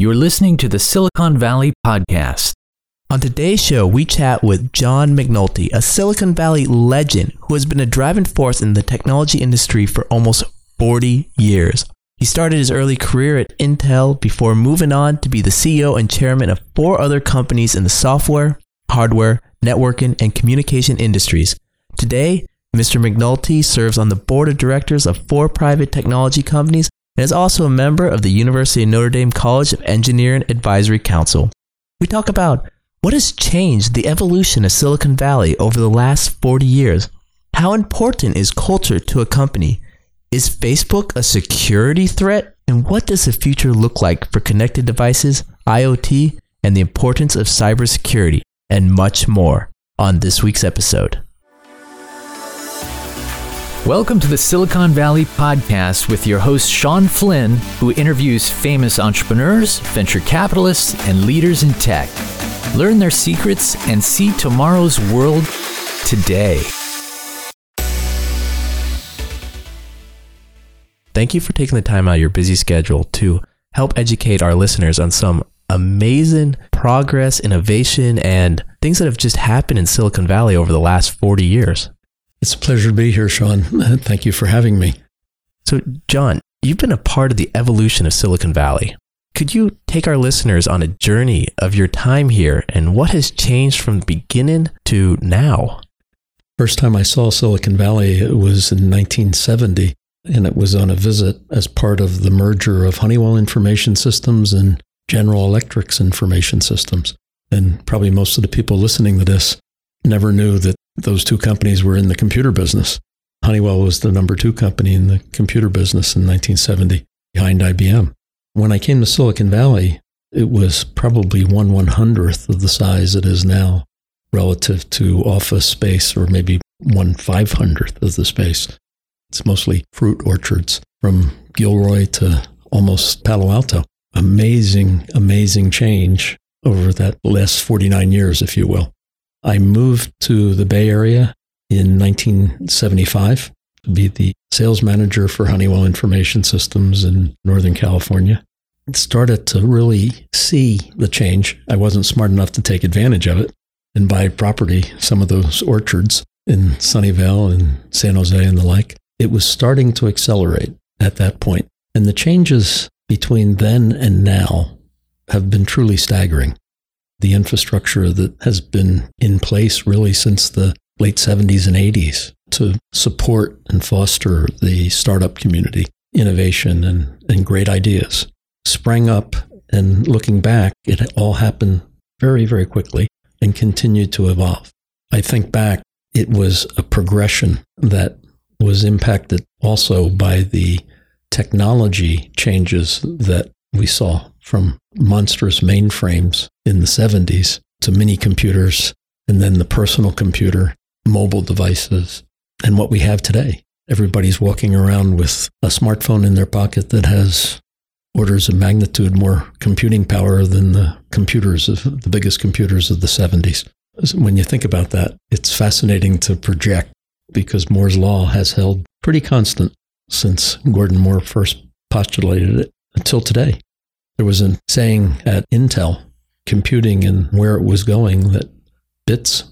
You're listening to the Silicon Valley Podcast. On today's show, we chat with John McNulty, a Silicon Valley legend who has been a driving force in the technology industry for almost 40 years. He started his early career at Intel before moving on to be the CEO and chairman of four other companies in the software, hardware, networking, and communication industries. Today, Mr. McNulty serves on the board of directors of four private technology companies and is also a member of the University of Notre Dame College of Engineering Advisory Council. We talk about what has changed the evolution of Silicon Valley over the last 40 years? How important is culture to a company? Is Facebook a security threat? And what does the future look like for connected devices, IoT, and the importance of cybersecurity, and much more on this week's episode? Welcome to the Silicon Valley Podcast with your host, Shawn Flynn, who interviews famous entrepreneurs, venture capitalists, and leaders in tech. Learn their secrets and see tomorrow's world today. Thank you for taking the time out of your busy schedule to help educate our listeners on some amazing progress, innovation, and things that have just happened in Silicon Valley over the last 40 years. It's a pleasure to be here, Shawn. Uh, thank you for having me. So, John, you've been a part of the evolution of Silicon Valley. Could you take our listeners on a journey of your time here and what has changed from the beginning to now? First time I saw Silicon Valley it was in 1970, and it was on a visit as part of the merger of Honeywell Information Systems and General Electric's Information Systems. And probably most of the people listening to this never knew that those two companies were in the computer business. Honeywell was the number two company in the computer business in 1970 behind IBM. When I came to Silicon Valley, it was probably one one hundredth of the size it is now relative to office space, or maybe one five hundredth of the space. It's mostly fruit orchards from Gilroy to almost Palo Alto. Amazing, amazing change over that last 49 years, if you will. I moved to the Bay Area in 1975 to be the sales manager for Honeywell Information Systems in Northern California. Started to really see the change. I wasn't smart enough to take advantage of it and buy property, some of those orchards in Sunnyvale and San Jose and the like. It was starting to accelerate at that point. And the changes between then and now have been truly staggering. The infrastructure that has been in place really since the late 70s and 80s to support and foster the startup community, innovation, and, and great ideas sprang up. And looking back, it all happened very, very quickly and continued to evolve. I think back, it was a progression that was impacted also by the technology changes that we saw from monstrous mainframes in the 70s to mini computers and then the personal computer, mobile devices, and what we have today. Everybody's walking around with a smartphone in their pocket that has orders of magnitude more computing power than the computers of the biggest computers of the 70s. When you think about that, it's fascinating to project because Moore's law has held pretty constant since Gordon Moore first postulated it until today. There was a saying at Intel, computing and where it was going, that bits,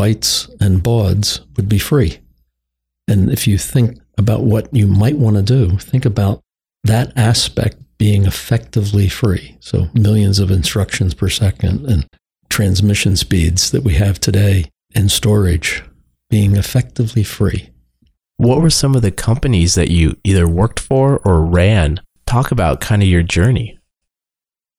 bytes, and bauds would be free. And if you think about what you might want to do, think about that aspect being effectively free. So millions of instructions per second and transmission speeds that we have today and storage being effectively free. What were some of the companies that you either worked for or ran? Talk about kind of your journey.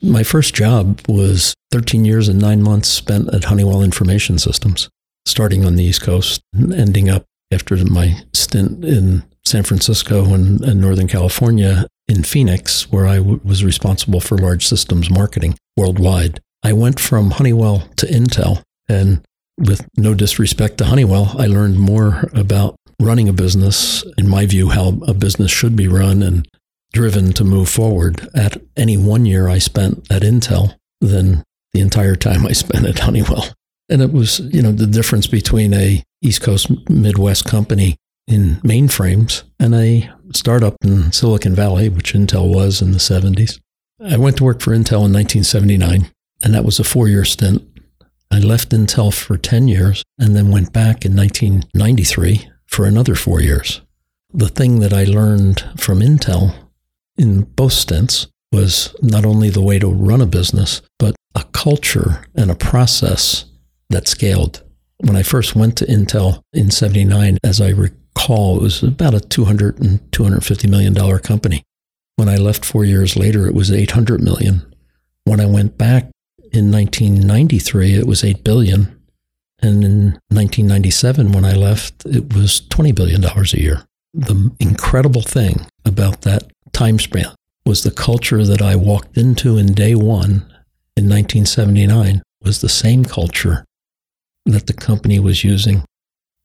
My first job was 13 years and nine months spent at Honeywell Information Systems, starting on the East Coast and ending up after my stint in San Francisco and, and Northern California in Phoenix, where I w- was responsible for large systems marketing worldwide. I went from Honeywell to Intel, and with no disrespect to Honeywell, I learned more about running a business, in my view, how a business should be run and driven to move forward at any one year I spent at Intel than the entire time I spent at Honeywell. And it was, you know, the difference between a East Coast Midwest company in mainframes and a startup in Silicon Valley, which Intel was in the 70s. I went to work for Intel in 1979, and that was a four year stint. I left Intel for 10 years and then went back in 1993 for another four years. The thing that I learned from Intel in both stints was not only the way to run a business, but a culture and a process that scaled. When I first went to Intel in 79, as I recall, it was about a 200 and 250 million dollar company. When I left four years later, it was 800 million. When I went back in 1993, it was 8 billion. And in 1997, when I left, it was $20 billion a year. The incredible thing about that time span was the culture that I walked into in day one in 1979 was the same culture that the company was using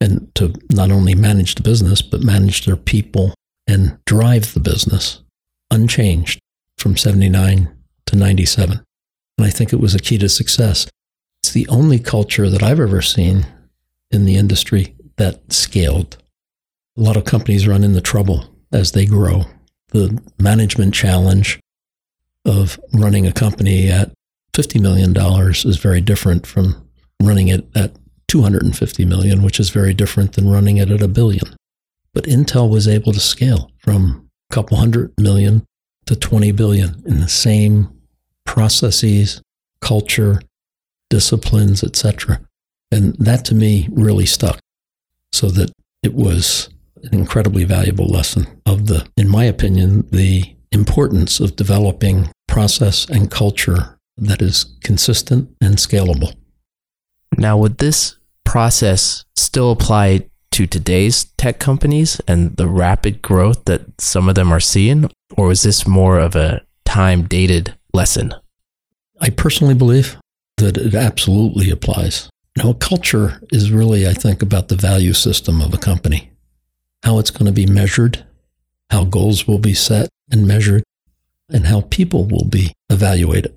and to not only manage the business, but manage their people and drive the business unchanged from 79 to 97. And I think it was a key to success. It's the only culture that I've ever seen in the industry that scaled. A lot of companies run into trouble as they grow. The management challenge of running a company at $50 million is very different from running it at 250 million, which is very different than running it at a billion. But Intel was able to scale from a couple hundred million to 20 billion in the same processes, culture, disciplines, etc. And that to me really stuck. So that it was an incredibly valuable lesson of the, in my opinion, the importance of developing process and culture that is consistent and scalable. Now, would this process still apply to today's tech companies and the rapid growth that some of them are seeing? Or is this more of a time dated lesson? I personally believe that it absolutely applies. Now, culture is really, I think, about the value system of a company, how it's going to be measured, how goals will be set and measured, and how people will be evaluated.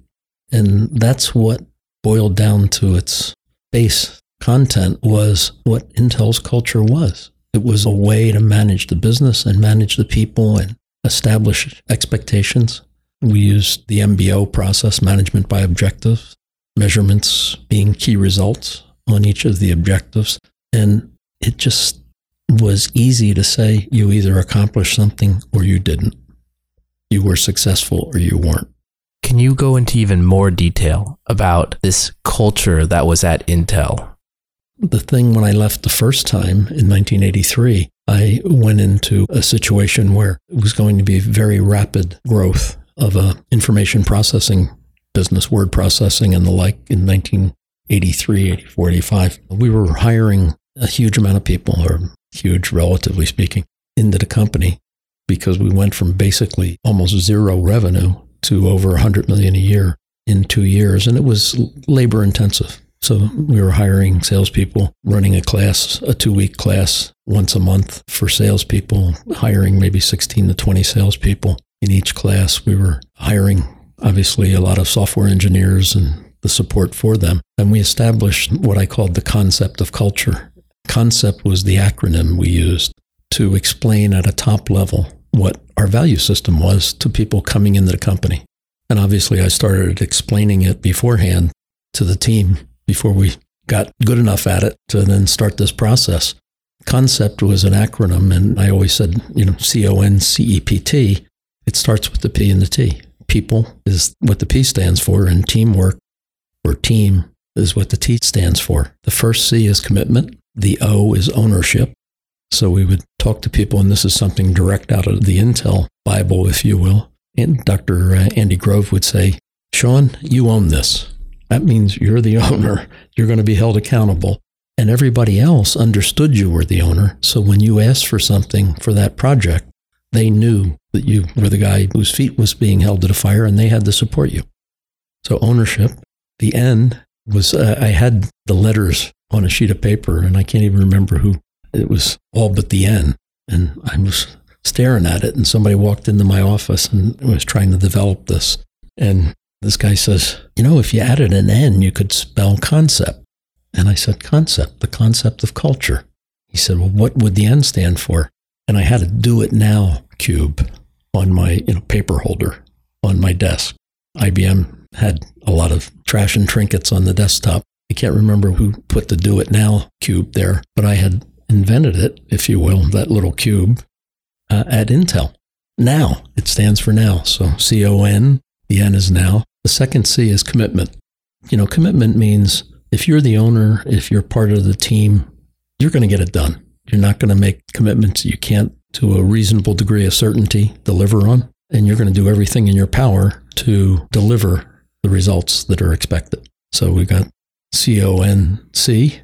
And that's what boiled down to its base content was what Intel's culture was. It was a way to manage the business and manage the people and establish expectations. We used the MBO process, management by objectives, measurements being key results on each of the objectives. And it just was easy to say you either accomplished something or you didn't. You were successful or you weren't. Can you go into even more detail about this culture that was at Intel? The thing when I left the first time in 1983, I went into a situation where it was going to be very rapid growth of a information processing business, word processing and the like in 1983, 84, 85. We were hiring a huge amount of people, or huge relatively speaking, into the company because we went from basically almost zero revenue to over 100 million a year in two years. And it was labor intensive. So we were hiring salespeople, running a class, a two week class once a month for salespeople, hiring maybe 16 to 20 salespeople in each class. We were hiring, obviously, a lot of software engineers and the support for them. And we established what I called the concept of culture. Concept was the acronym we used to explain at a top level what our value system was to people coming into the company. And obviously, I started explaining it beforehand to the team before we got good enough at it to then start this process. Concept was an acronym, and I always said, you know, C O N C E P T. It starts with the P and the T. People is what the P stands for, and teamwork or team is what the T stands for. The first C is commitment, the O is ownership. So we would talk to people, and this is something direct out of the Intel Bible, if you will. And Dr. Uh, Andy Grove would say, Shawn, you own this. That means you're the owner. You're going to be held accountable. And everybody else understood you were the owner. So when you asked for something for that project, they knew that you were the guy whose feet was being held to the fire and they had to support you. So ownership, the N was, uh, I had the letters on a sheet of paper and I can't even remember who. It was all but the N. And I was staring at it and somebody walked into my office and was trying to develop this. And this guy says, You know, if you added an N, you could spell concept. And I said, Concept, the concept of culture. He said, Well, what would the N stand for? And I had a do it now cube on my you know, paper holder on my desk. IBM had a lot of trash and trinkets on the desktop. I can't remember who put the Do It Now cube there, but I had invented it, if you will, that little cube uh, at Intel. Now, it stands for now. So C O N, the N is now. The second C is commitment. You know, commitment means if you're the owner, if you're part of the team, you're going to get it done. You're not going to make commitments you can't, to a reasonable degree of certainty, deliver on. And you're going to do everything in your power to deliver the results that are expected. So we've got C O N C.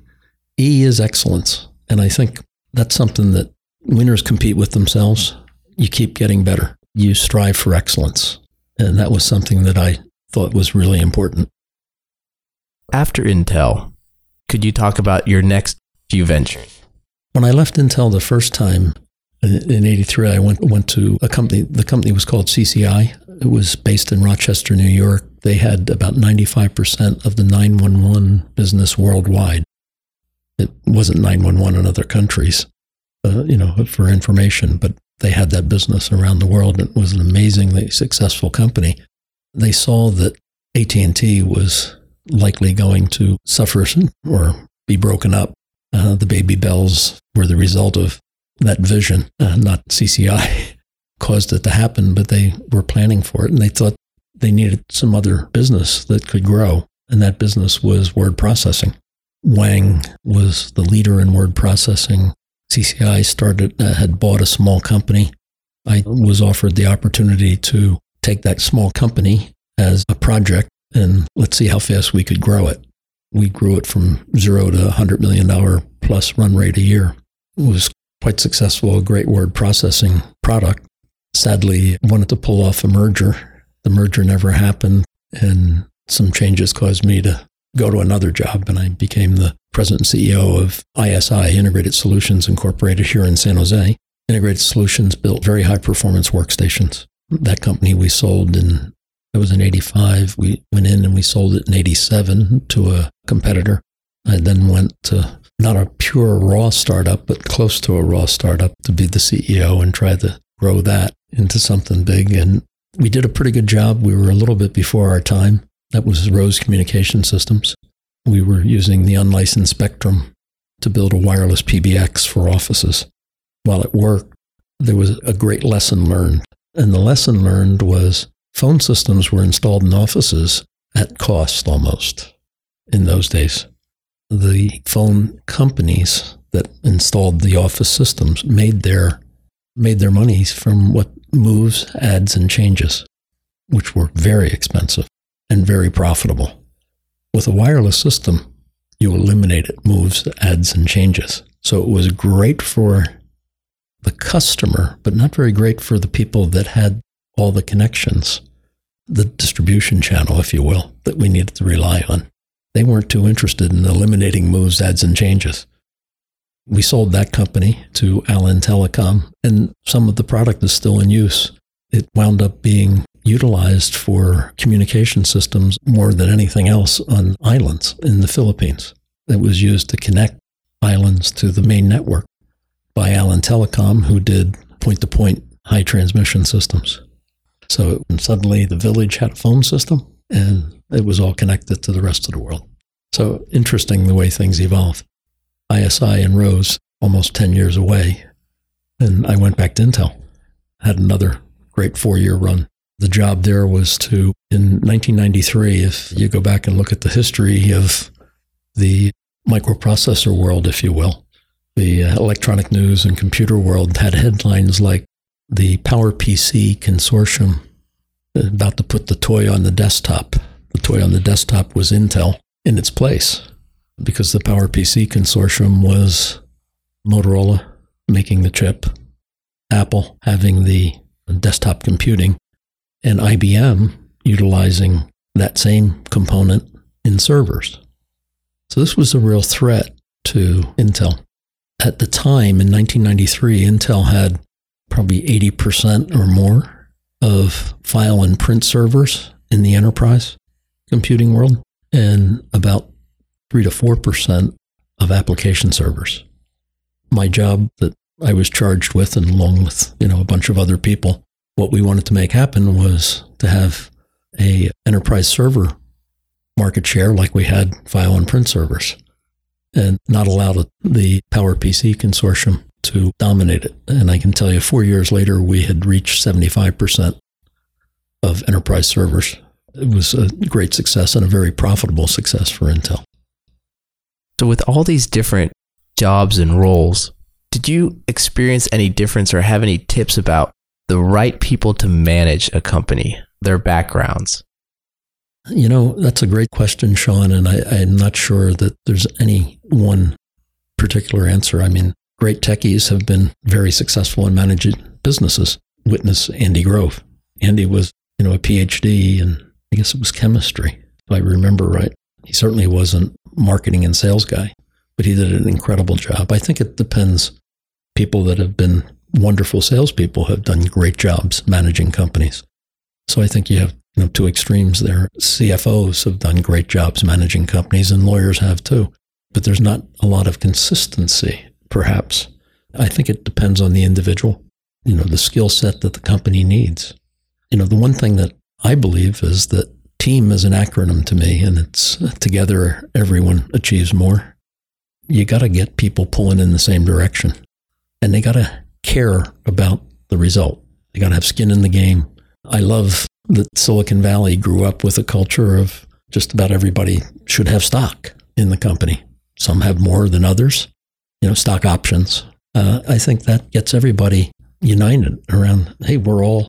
E is excellence. And I think that's something that winners compete with themselves. You keep getting better, you strive for excellence. And that was something that I thought was really important. After Intel, could you talk about your next few ventures? When I left Intel the first time uh, in 83, I went, went to a company. The company was called CCI. It was based in Rochester, New York. They had about 95% of the 911 business worldwide. It wasn't 911 in other countries, uh, you know, for information, but they had that business around the world. And it was an amazingly successful company. They saw that AT&T was likely going to suffer or be broken up. Uh, the baby bells were the result of that vision, uh, not CCI caused it to happen, but they were planning for it and they thought they needed some other business that could grow. And that business was word processing. Wang was the leader in word processing. CCI started, uh, had bought a small company. I was offered the opportunity to take that small company as a project and let's see how fast we could grow it. We grew it from zero to $100 million plus run rate a year. It was quite successful, a great word processing product. Sadly, wanted to pull off a merger. The merger never happened, and some changes caused me to go to another job, and I became the president and CEO of ISI, Integrated Solutions Incorporated here in San Jose. Integrated Solutions built very high performance workstations. That company we sold in it was in 85. We went in and we sold it in 87 to a competitor. I then went to not a pure raw startup, but close to a raw startup to be the CEO and try to grow that into something big. And we did a pretty good job. We were a little bit before our time. That was Rose Communication Systems. We were using the unlicensed spectrum to build a wireless PBX for offices. While it worked, there was a great lesson learned. And the lesson learned was phone systems were installed in offices at cost almost in those days. The phone companies that installed the office systems made their made their monies from what moves, adds, and changes, which were very expensive and very profitable. With a wireless system, you eliminated moves, adds, and changes. So it was great for the customer, but not very great for the people that had all the connections, the distribution channel, if you will, that we needed to rely on. They weren't too interested in eliminating moves, adds, and changes. We sold that company to Allen Telecom, and some of the product is still in use. It wound up being utilized for communication systems more than anything else on islands in the Philippines. It was used to connect islands to the main network by Allen Telecom, who did point to point high transmission systems. So suddenly the village had a phone system and it was all connected to the rest of the world. So interesting the way things evolve. ISI and Rose almost 10 years away. And I went back to Intel, had another great four year run. The job there was to, in 1993, if you go back and look at the history of the microprocessor world, if you will, the electronic news and computer world had headlines like the PowerPC consortium about to put the toy on the desktop. The toy on the desktop was Intel in its place because the PowerPC consortium was Motorola making the chip, Apple having the desktop computing, and IBM utilizing that same component in servers. So this was a real threat to Intel. At the time in 1993, Intel had probably 80% or more of file and print servers in the enterprise computing world and about 3 to 4% of application servers. My job that I was charged with and along with, you know, a bunch of other people, what we wanted to make happen was to have a enterprise server market share like we had file and print servers and not allow the, PowerPC consortium to dominate it. And I can tell you, four years later, we had reached 75% of enterprise servers. It was a great success and a very profitable success for Intel. So, with all these different jobs and roles, did you experience any difference or have any tips about the right people to manage a company, their backgrounds? You know, that's a great question, Shawn, and I, I'm not sure that there's any one particular answer. I mean, great techies have been very successful in managing businesses. Witness Andy Grove. Andy was, you know, a PhD and I guess it was chemistry, if I remember right. He certainly wasn't marketing and sales guy, but he did an incredible job. I think it depends. People that have been wonderful salespeople have done great jobs managing companies. So I think you have you know, two extremes there. CFOs have done great jobs managing companies, and lawyers have too. But there's not a lot of consistency, perhaps. I think it depends on the individual, you know, the skill set that the company needs. You know, the one thing that I believe is that team is an acronym to me, and it's together everyone achieves more. You got to get people pulling in the same direction, and they got to care about the result. They got to have skin in the game. I love that Silicon Valley grew up with a culture of just about everybody should have stock in the company. Some have more than others, you know, stock options. Uh, I think that gets everybody united around, hey, we're all,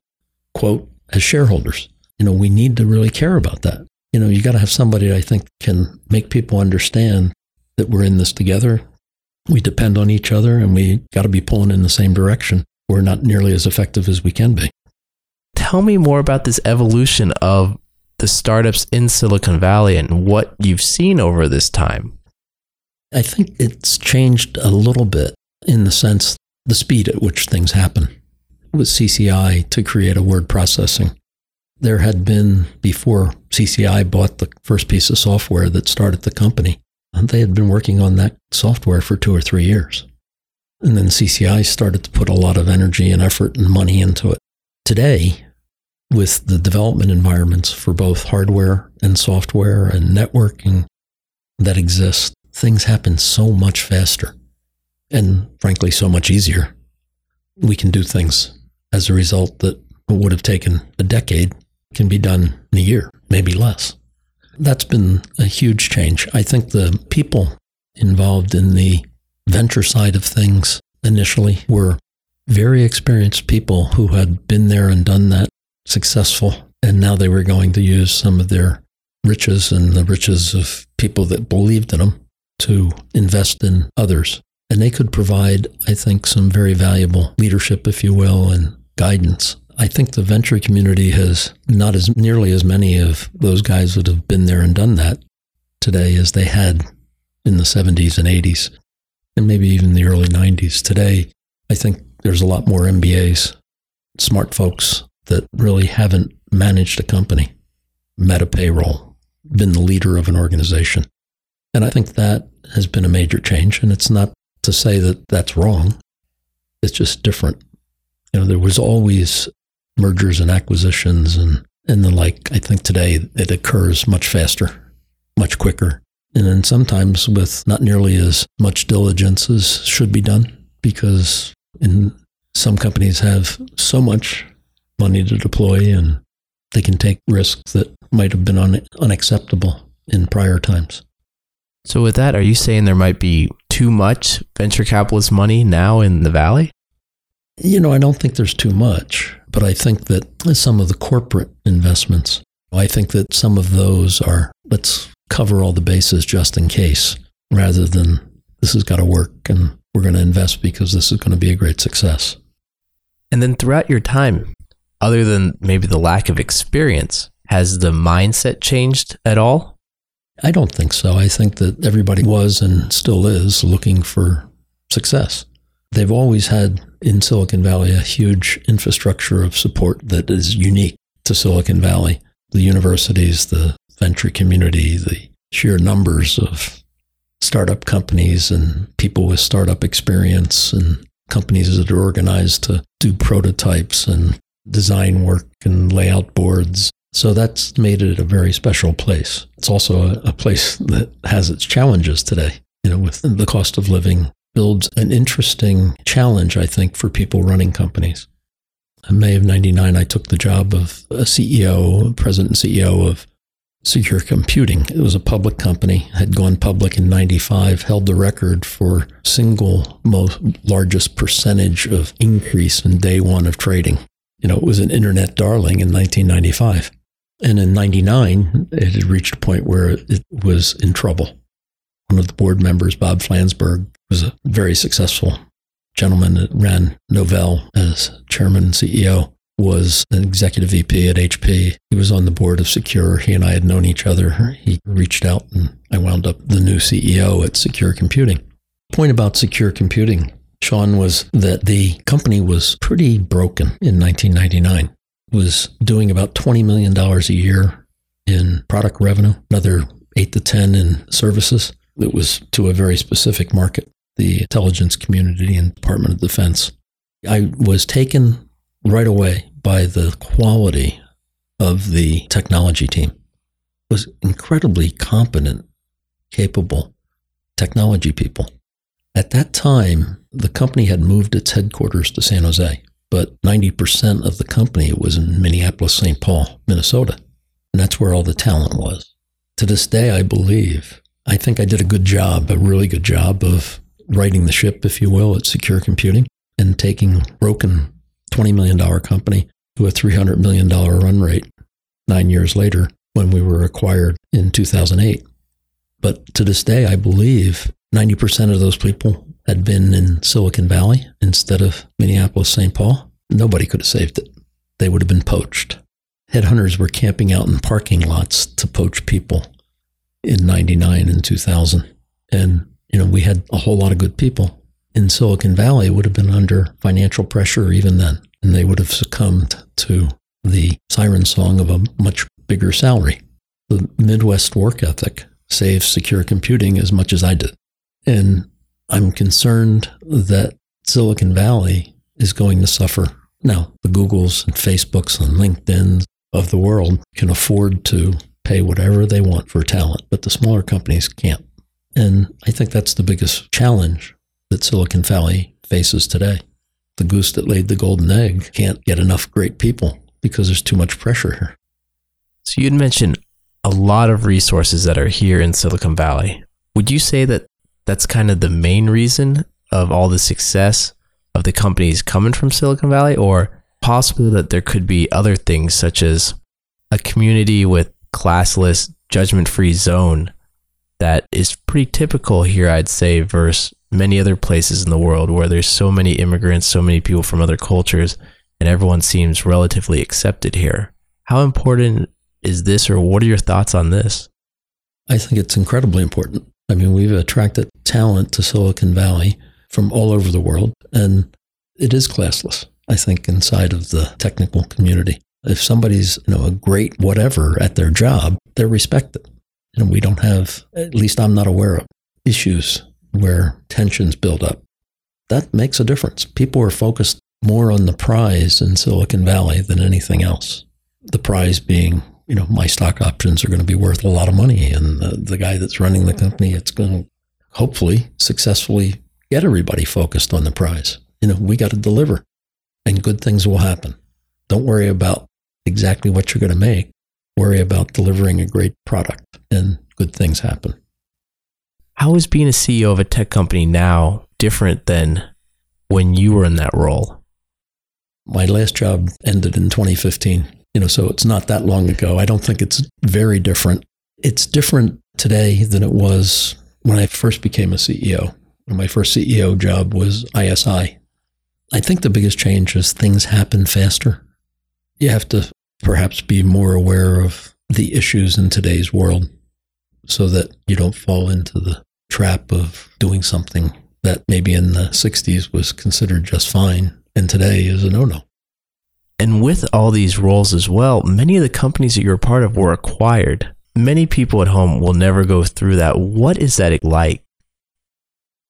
quote, as shareholders. You know, we need to really care about that. You know, you got to have somebody I think can make people understand that we're in this together. We depend on each other and we got to be pulling in the same direction. We're not nearly as effective as we can be tell me more about this evolution of the startups in Silicon Valley and what you've seen over this time. I think it's changed a little bit in the sense the speed at which things happen. With CCI to create a word processing, there had been before CCI bought the first piece of software that started the company, they had been working on that software for two or three years. And then CCI started to put a lot of energy and effort and money into it. Today, with the development environments for both hardware and software and networking that exist, things happen so much faster and frankly so much easier. We can do things as a result that would have taken a decade can be done in a year, maybe less. That's been a huge change. I think the people involved in the venture side of things initially were very experienced people who had been there and done that successful. And now they were going to use some of their riches and the riches of people that believed in them to invest in others. And they could provide, I think, some very valuable leadership, if you will, and guidance. I think the venture community has not as nearly as many of those guys that have been there and done that today as they had in the 70s and 80s, and maybe even the early 90s. Today, I think there's a lot more MBAs, smart folks that really haven't managed a company, met a payroll, been the leader of an organization. And I think that has been a major change. And it's not to say that that's wrong, it's just different. You know, there was always mergers and acquisitions and, and the like. I think today it occurs much faster, much quicker. And then sometimes with not nearly as much diligence as should be done because in some companies have so much money to deploy and they can take risks that might have been un- unacceptable in prior times. So, with that, are you saying there might be too much venture capitalist money now in the Valley? You know, I don't think there's too much, but I think that some of the corporate investments, I think that some of those are let's cover all the bases just in case rather than this has got to work and we're going to invest because this is going to be a great success. And then throughout your time, other than maybe the lack of experience, has the mindset changed at all? I don't think so. I think that everybody was and still is looking for success. They've always had in Silicon Valley a huge infrastructure of support that is unique to Silicon Valley. The universities, the venture community, the sheer numbers of startup companies and people with startup experience and companies that are organized to do prototypes and design work and layout boards. So that's made it a very special place. It's also a, place that has its challenges today, you know, with the cost of living builds an interesting challenge, I think, for people running companies. In May of 99, I took the job of a CEO, president and CEO of Secure Computing. It was a public company, had gone public in 95, held the record for single most largest percentage of increase in day one of trading. You know, it was an internet darling in 1995. And in 99, it had reached a point where it was in trouble. One of the board members, Bob Frankenberg, was a very successful gentleman that ran Novell as chairman and CEO, was an executive VP at HP. He was on the board of Secure. He and I had known each other. He reached out and I wound up the new CEO at Secure Computing. Point about Secure Computing, Shawn, was that the company was pretty broken in 1999. It was doing about $20 million a year in product revenue, another 8 to 10 in services. It was to a very specific market, the intelligence community and Department of Defense. I was taken right away by the quality of the technology team. It was incredibly competent, capable technology people. At that time, the company had moved its headquarters to San Jose, but 90% of the company was in Minneapolis, St. Paul, Minnesota. And that's where all the talent was. To this day, I believe, I think I did a good job, a really good job of righting the ship, if you will, at Secure Computing and taking broken $20 million company to a $300 million run rate nine years later when we were acquired in 2008. But to this day, I believe 90% of those people had been in Silicon Valley instead of Minneapolis, St. Paul. Nobody could have saved it. They would have been poached. Headhunters were camping out in parking lots to poach people in 99 and 2000. And, you know, we had a whole lot of good people in Silicon Valley would have been under financial pressure even then, and they would have succumbed to the siren song of a much bigger salary. The Midwest work ethic saves secure computing as much as I did. And I'm concerned that Silicon Valley is going to suffer. Now, the Googles and Facebooks and LinkedIn's of the world can afford to pay whatever they want for talent, but the smaller companies can't. And I think that's the biggest challenge that Silicon Valley faces today. The goose that laid the golden egg can't get enough great people because there's too much pressure here. So you'd mentioned a lot of resources that are here in Silicon Valley. Would you say that that's kind of the main reason of all the success of the companies coming from Silicon Valley, or possibly that there could be other things such as a community with classless, judgment free zone that is pretty typical here, I'd say, versus many other places in the world where there's so many immigrants, so many people from other cultures, and everyone seems relatively accepted here. How important is this, or what are your thoughts on this? I think it's incredibly important. I mean, we've attracted talent to Silicon Valley from all over the world, and it is classless, I think, inside of the technical community. If somebody's, you know, a great whatever at their job, they're respected. And we don't have, at least I'm not aware of, issues where tensions build up. That makes a difference. People are focused more on the prize in Silicon Valley than anything else. The prize being, you know, my stock options are going to be worth a lot of money. And the, the guy that's running the company, it's going to hopefully successfully get everybody focused on the prize. You know, we got to deliver and good things will happen. Don't worry about exactly what you're going to make. Worry about delivering a great product and good things happen. How is being a CEO of a tech company now different than when you were in that role? My last job ended in 2015, you know, so it's not that long ago. I don't think it's very different. It's different today than it was when I first became a CEO. My first CEO job was ISI. I think the biggest change is things happen faster. You have to perhaps be more aware of the issues in today's world so that you don't fall into the trap of doing something that maybe in the 60s was considered just fine and today is a no no. And with all these roles as well, many of the companies that you're a part of were acquired. Many people at home will never go through that. What is that like?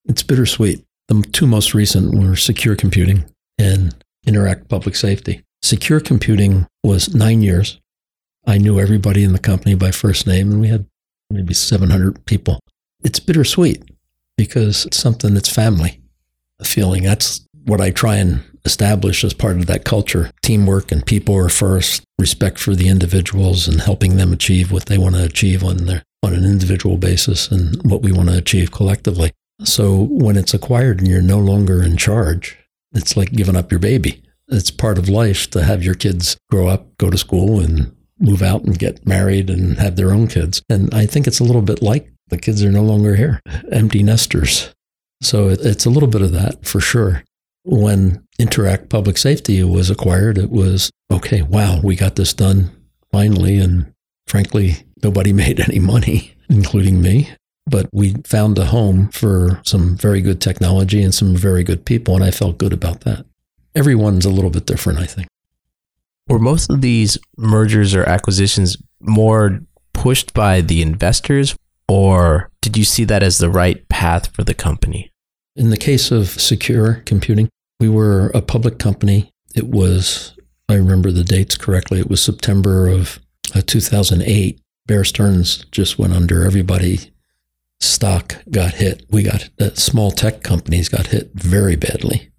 It's bittersweet. The two most recent were Secure Computing and Interact Public Safety. Secure Computing was nine years I knew everybody in the company by first name, and we had maybe 700 people. It's bittersweet because it's something that's family. A feeling that's what I try and establish as part of that culture. Teamwork and people are first, respect for the individuals and helping them achieve what they want to achieve on their on an individual basis and what we want to achieve collectively. So when it's acquired and you're no longer in charge, it's like giving up your baby. It's part of life to have your kids grow up, go to school and move out and get married and have their own kids. And I think it's a little bit like the kids are no longer here, empty nesters. So it's a little bit of that for sure. When Interact Public Safety was acquired, it was okay, wow, we got this done finally. And frankly, nobody made any money, including me. But we found a home for some very good technology and some very good people. And I felt good about that. Everyone's a little bit different, I think. Were most of these mergers or acquisitions more pushed by the investors, or did you see that as the right path for the company? In the case of secure computing, we were a public company. It was, I remember the dates correctly, it was September of uh, 2008. Bear Stearns just went under. Everybody stock got hit. We got uh, small tech companies got hit very badly.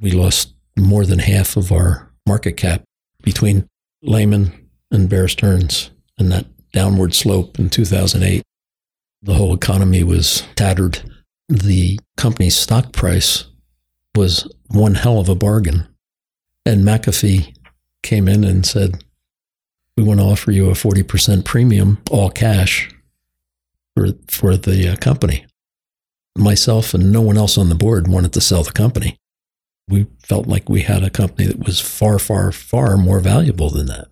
We lost more than half of our market cap between Lehman and Bear Stearns and that downward slope in 2008. The whole economy was tattered. The company's stock price was one hell of a bargain. And McAfee came in and said, We want to offer you a 40% premium, all cash, for, for the uh, company. Myself and no one else on the board wanted to sell the company. We felt like we had a company that was far, far, far more valuable than that.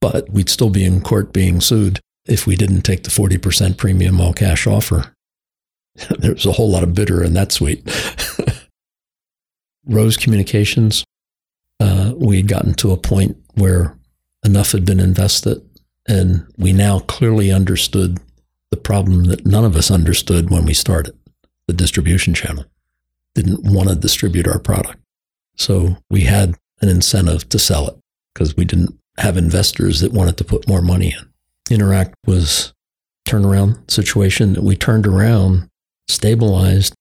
But we'd still be in court being sued if we didn't take the 40% premium all cash offer. there was a whole lot of bitter in that sweet. Rose Communications, uh, we had gotten to a point where enough had been invested, and we now clearly understood the problem that none of us understood when we started the distribution channel. Didn't want to distribute our product. So we had an incentive to sell it because we didn't have investors that wanted to put more money in. Interact was turnaround situation that we turned around, stabilized,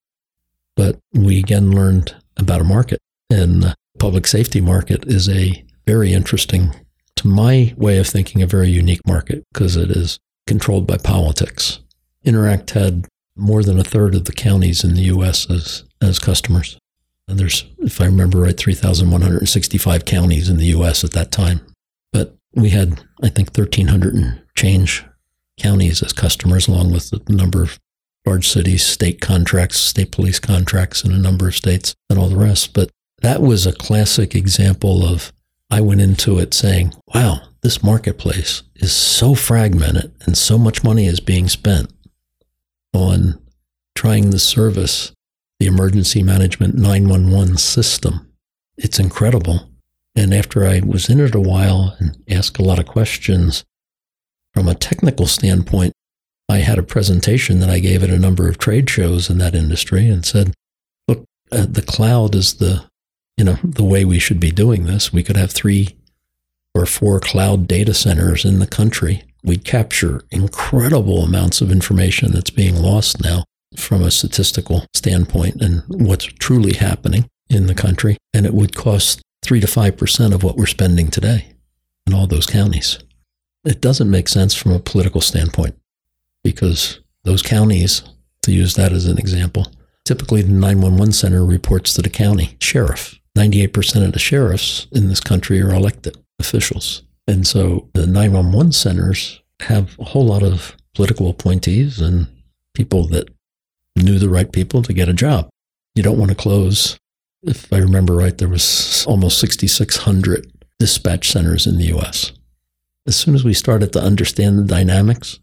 but we again learned about a market. And the public safety market is a very interesting, to my way of thinking, a very unique market because it is controlled by politics. Interact had more than a third of the counties in the U.S. as, as customers. And there's, if I remember right, 3,165 counties in the U.S. at that time. But we had, I think, 1,300 and change counties as customers, along with the number of large cities, state contracts, state police contracts in a number of states, and all the rest. But that was a classic example of I went into it saying, wow, this marketplace is so fragmented and so much money is being spent on trying to service the emergency management 911 system. It's incredible. And after I was in it a while and asked a lot of questions from a technical standpoint, I had a presentation that I gave at a number of trade shows in that industry and said, look, uh, the cloud is the, you know, the way we should be doing this. We could have three or four cloud data centers in the country, we'd capture incredible amounts of information that's being lost now from a statistical standpoint and what's truly happening in the country. And it would cost three to 5% of what we're spending today in all those counties. It doesn't make sense from a political standpoint because those counties, to use that as an example, typically the 911 center reports to the county sheriff. 98% of the sheriffs in this country are elected officials. And so the 911 centers have a whole lot of political appointees and people that knew the right people to get a job. You don't want to close. If I remember right, there was almost 6,600 dispatch centers in the US. As soon as we started to understand the dynamics,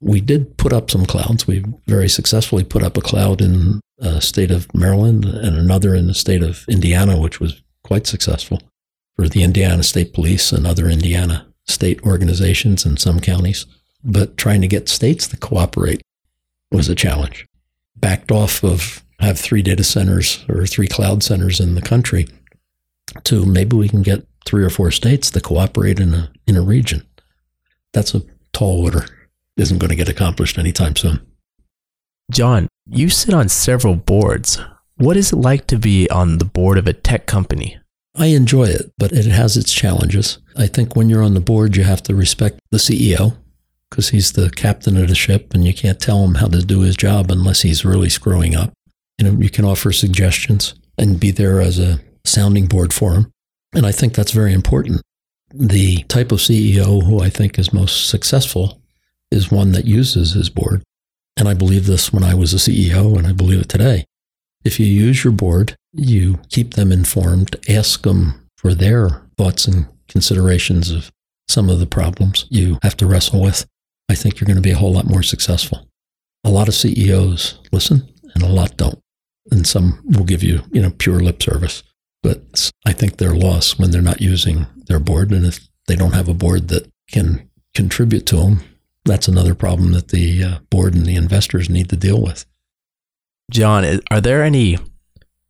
we did put up some clouds. We very successfully put up a cloud in the state of Maryland and another in the state of Indiana, which was quite successful for the Indiana State Police and other Indiana state organizations in some counties. But trying to get states to cooperate was a challenge. Backed off of have three data centers or three cloud centers in the country to maybe we can get three or four states to cooperate in a in a region. that's a tall order. Isn't going to get accomplished anytime soon. John, you sit on several boards. What is it like to be on the board of a tech company? I enjoy it, but it has its challenges. I think when you're on the board, you have to respect the CEO because he's the captain of the ship and you can't tell him how to do his job unless he's really screwing up. You know, you can offer suggestions and be there as a sounding board for him. And I think that's very important. The type of CEO who I think is most successful is one that uses his board. And I believe this when I was a CEO and I believe it today. If you use your board, you keep them informed, ask them for their thoughts and considerations of some of the problems you have to wrestle with. I think you're going to be a whole lot more successful. A lot of CEOs listen and a lot don't. And some will give you, you know, pure lip service. But I think they're lost when they're not using their board. And if they don't have a board that can contribute to them, that's another problem that the uh, board and the investors need to deal with. John, are there any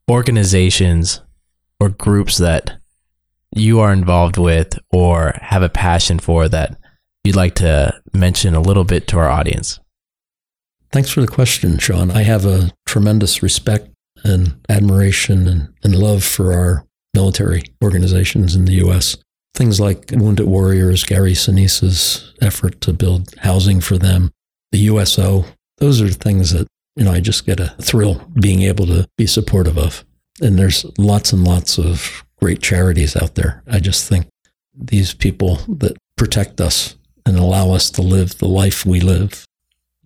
organizations or groups that you are involved with or have a passion for that you'd like to mention a little bit to our audience? Thanks for the question, Shawn. I have a tremendous respect and admiration and, and love for our military organizations in the U.S. Things like Wounded Warriors, Gary Sinise's effort to build housing for them, the USO, those are things that, you know, I just get a thrill being able to be supportive of. And there's lots and lots of great charities out there. I just think these people that protect us and allow us to live the life we live,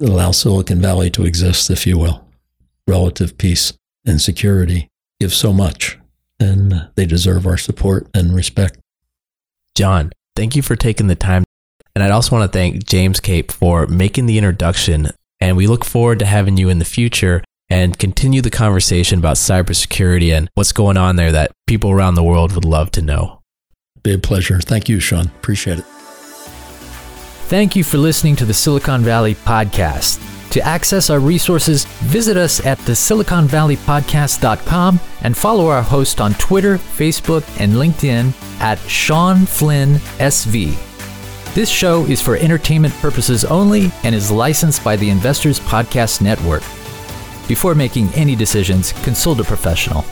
allow Silicon Valley to exist, if you will, relative peace and security, give so much. And they deserve our support and respect. John, thank you for taking the time. And I'd also want to thank James Cape for making the introduction. And we look forward to having you in the future and continue the conversation about cybersecurity and what's going on there that people around the world would love to know. Be a pleasure. Thank you, Shawn. Appreciate it. Thank you for listening to the Silicon Valley Podcast. To access our resources, visit us at the siliconvalleypodcast.com and follow our host on Twitter, Facebook, and LinkedIn at Shawn Flynn SV. This show is for entertainment purposes only and is licensed by the Investors Podcast Network. Before making any decisions, consult a professional.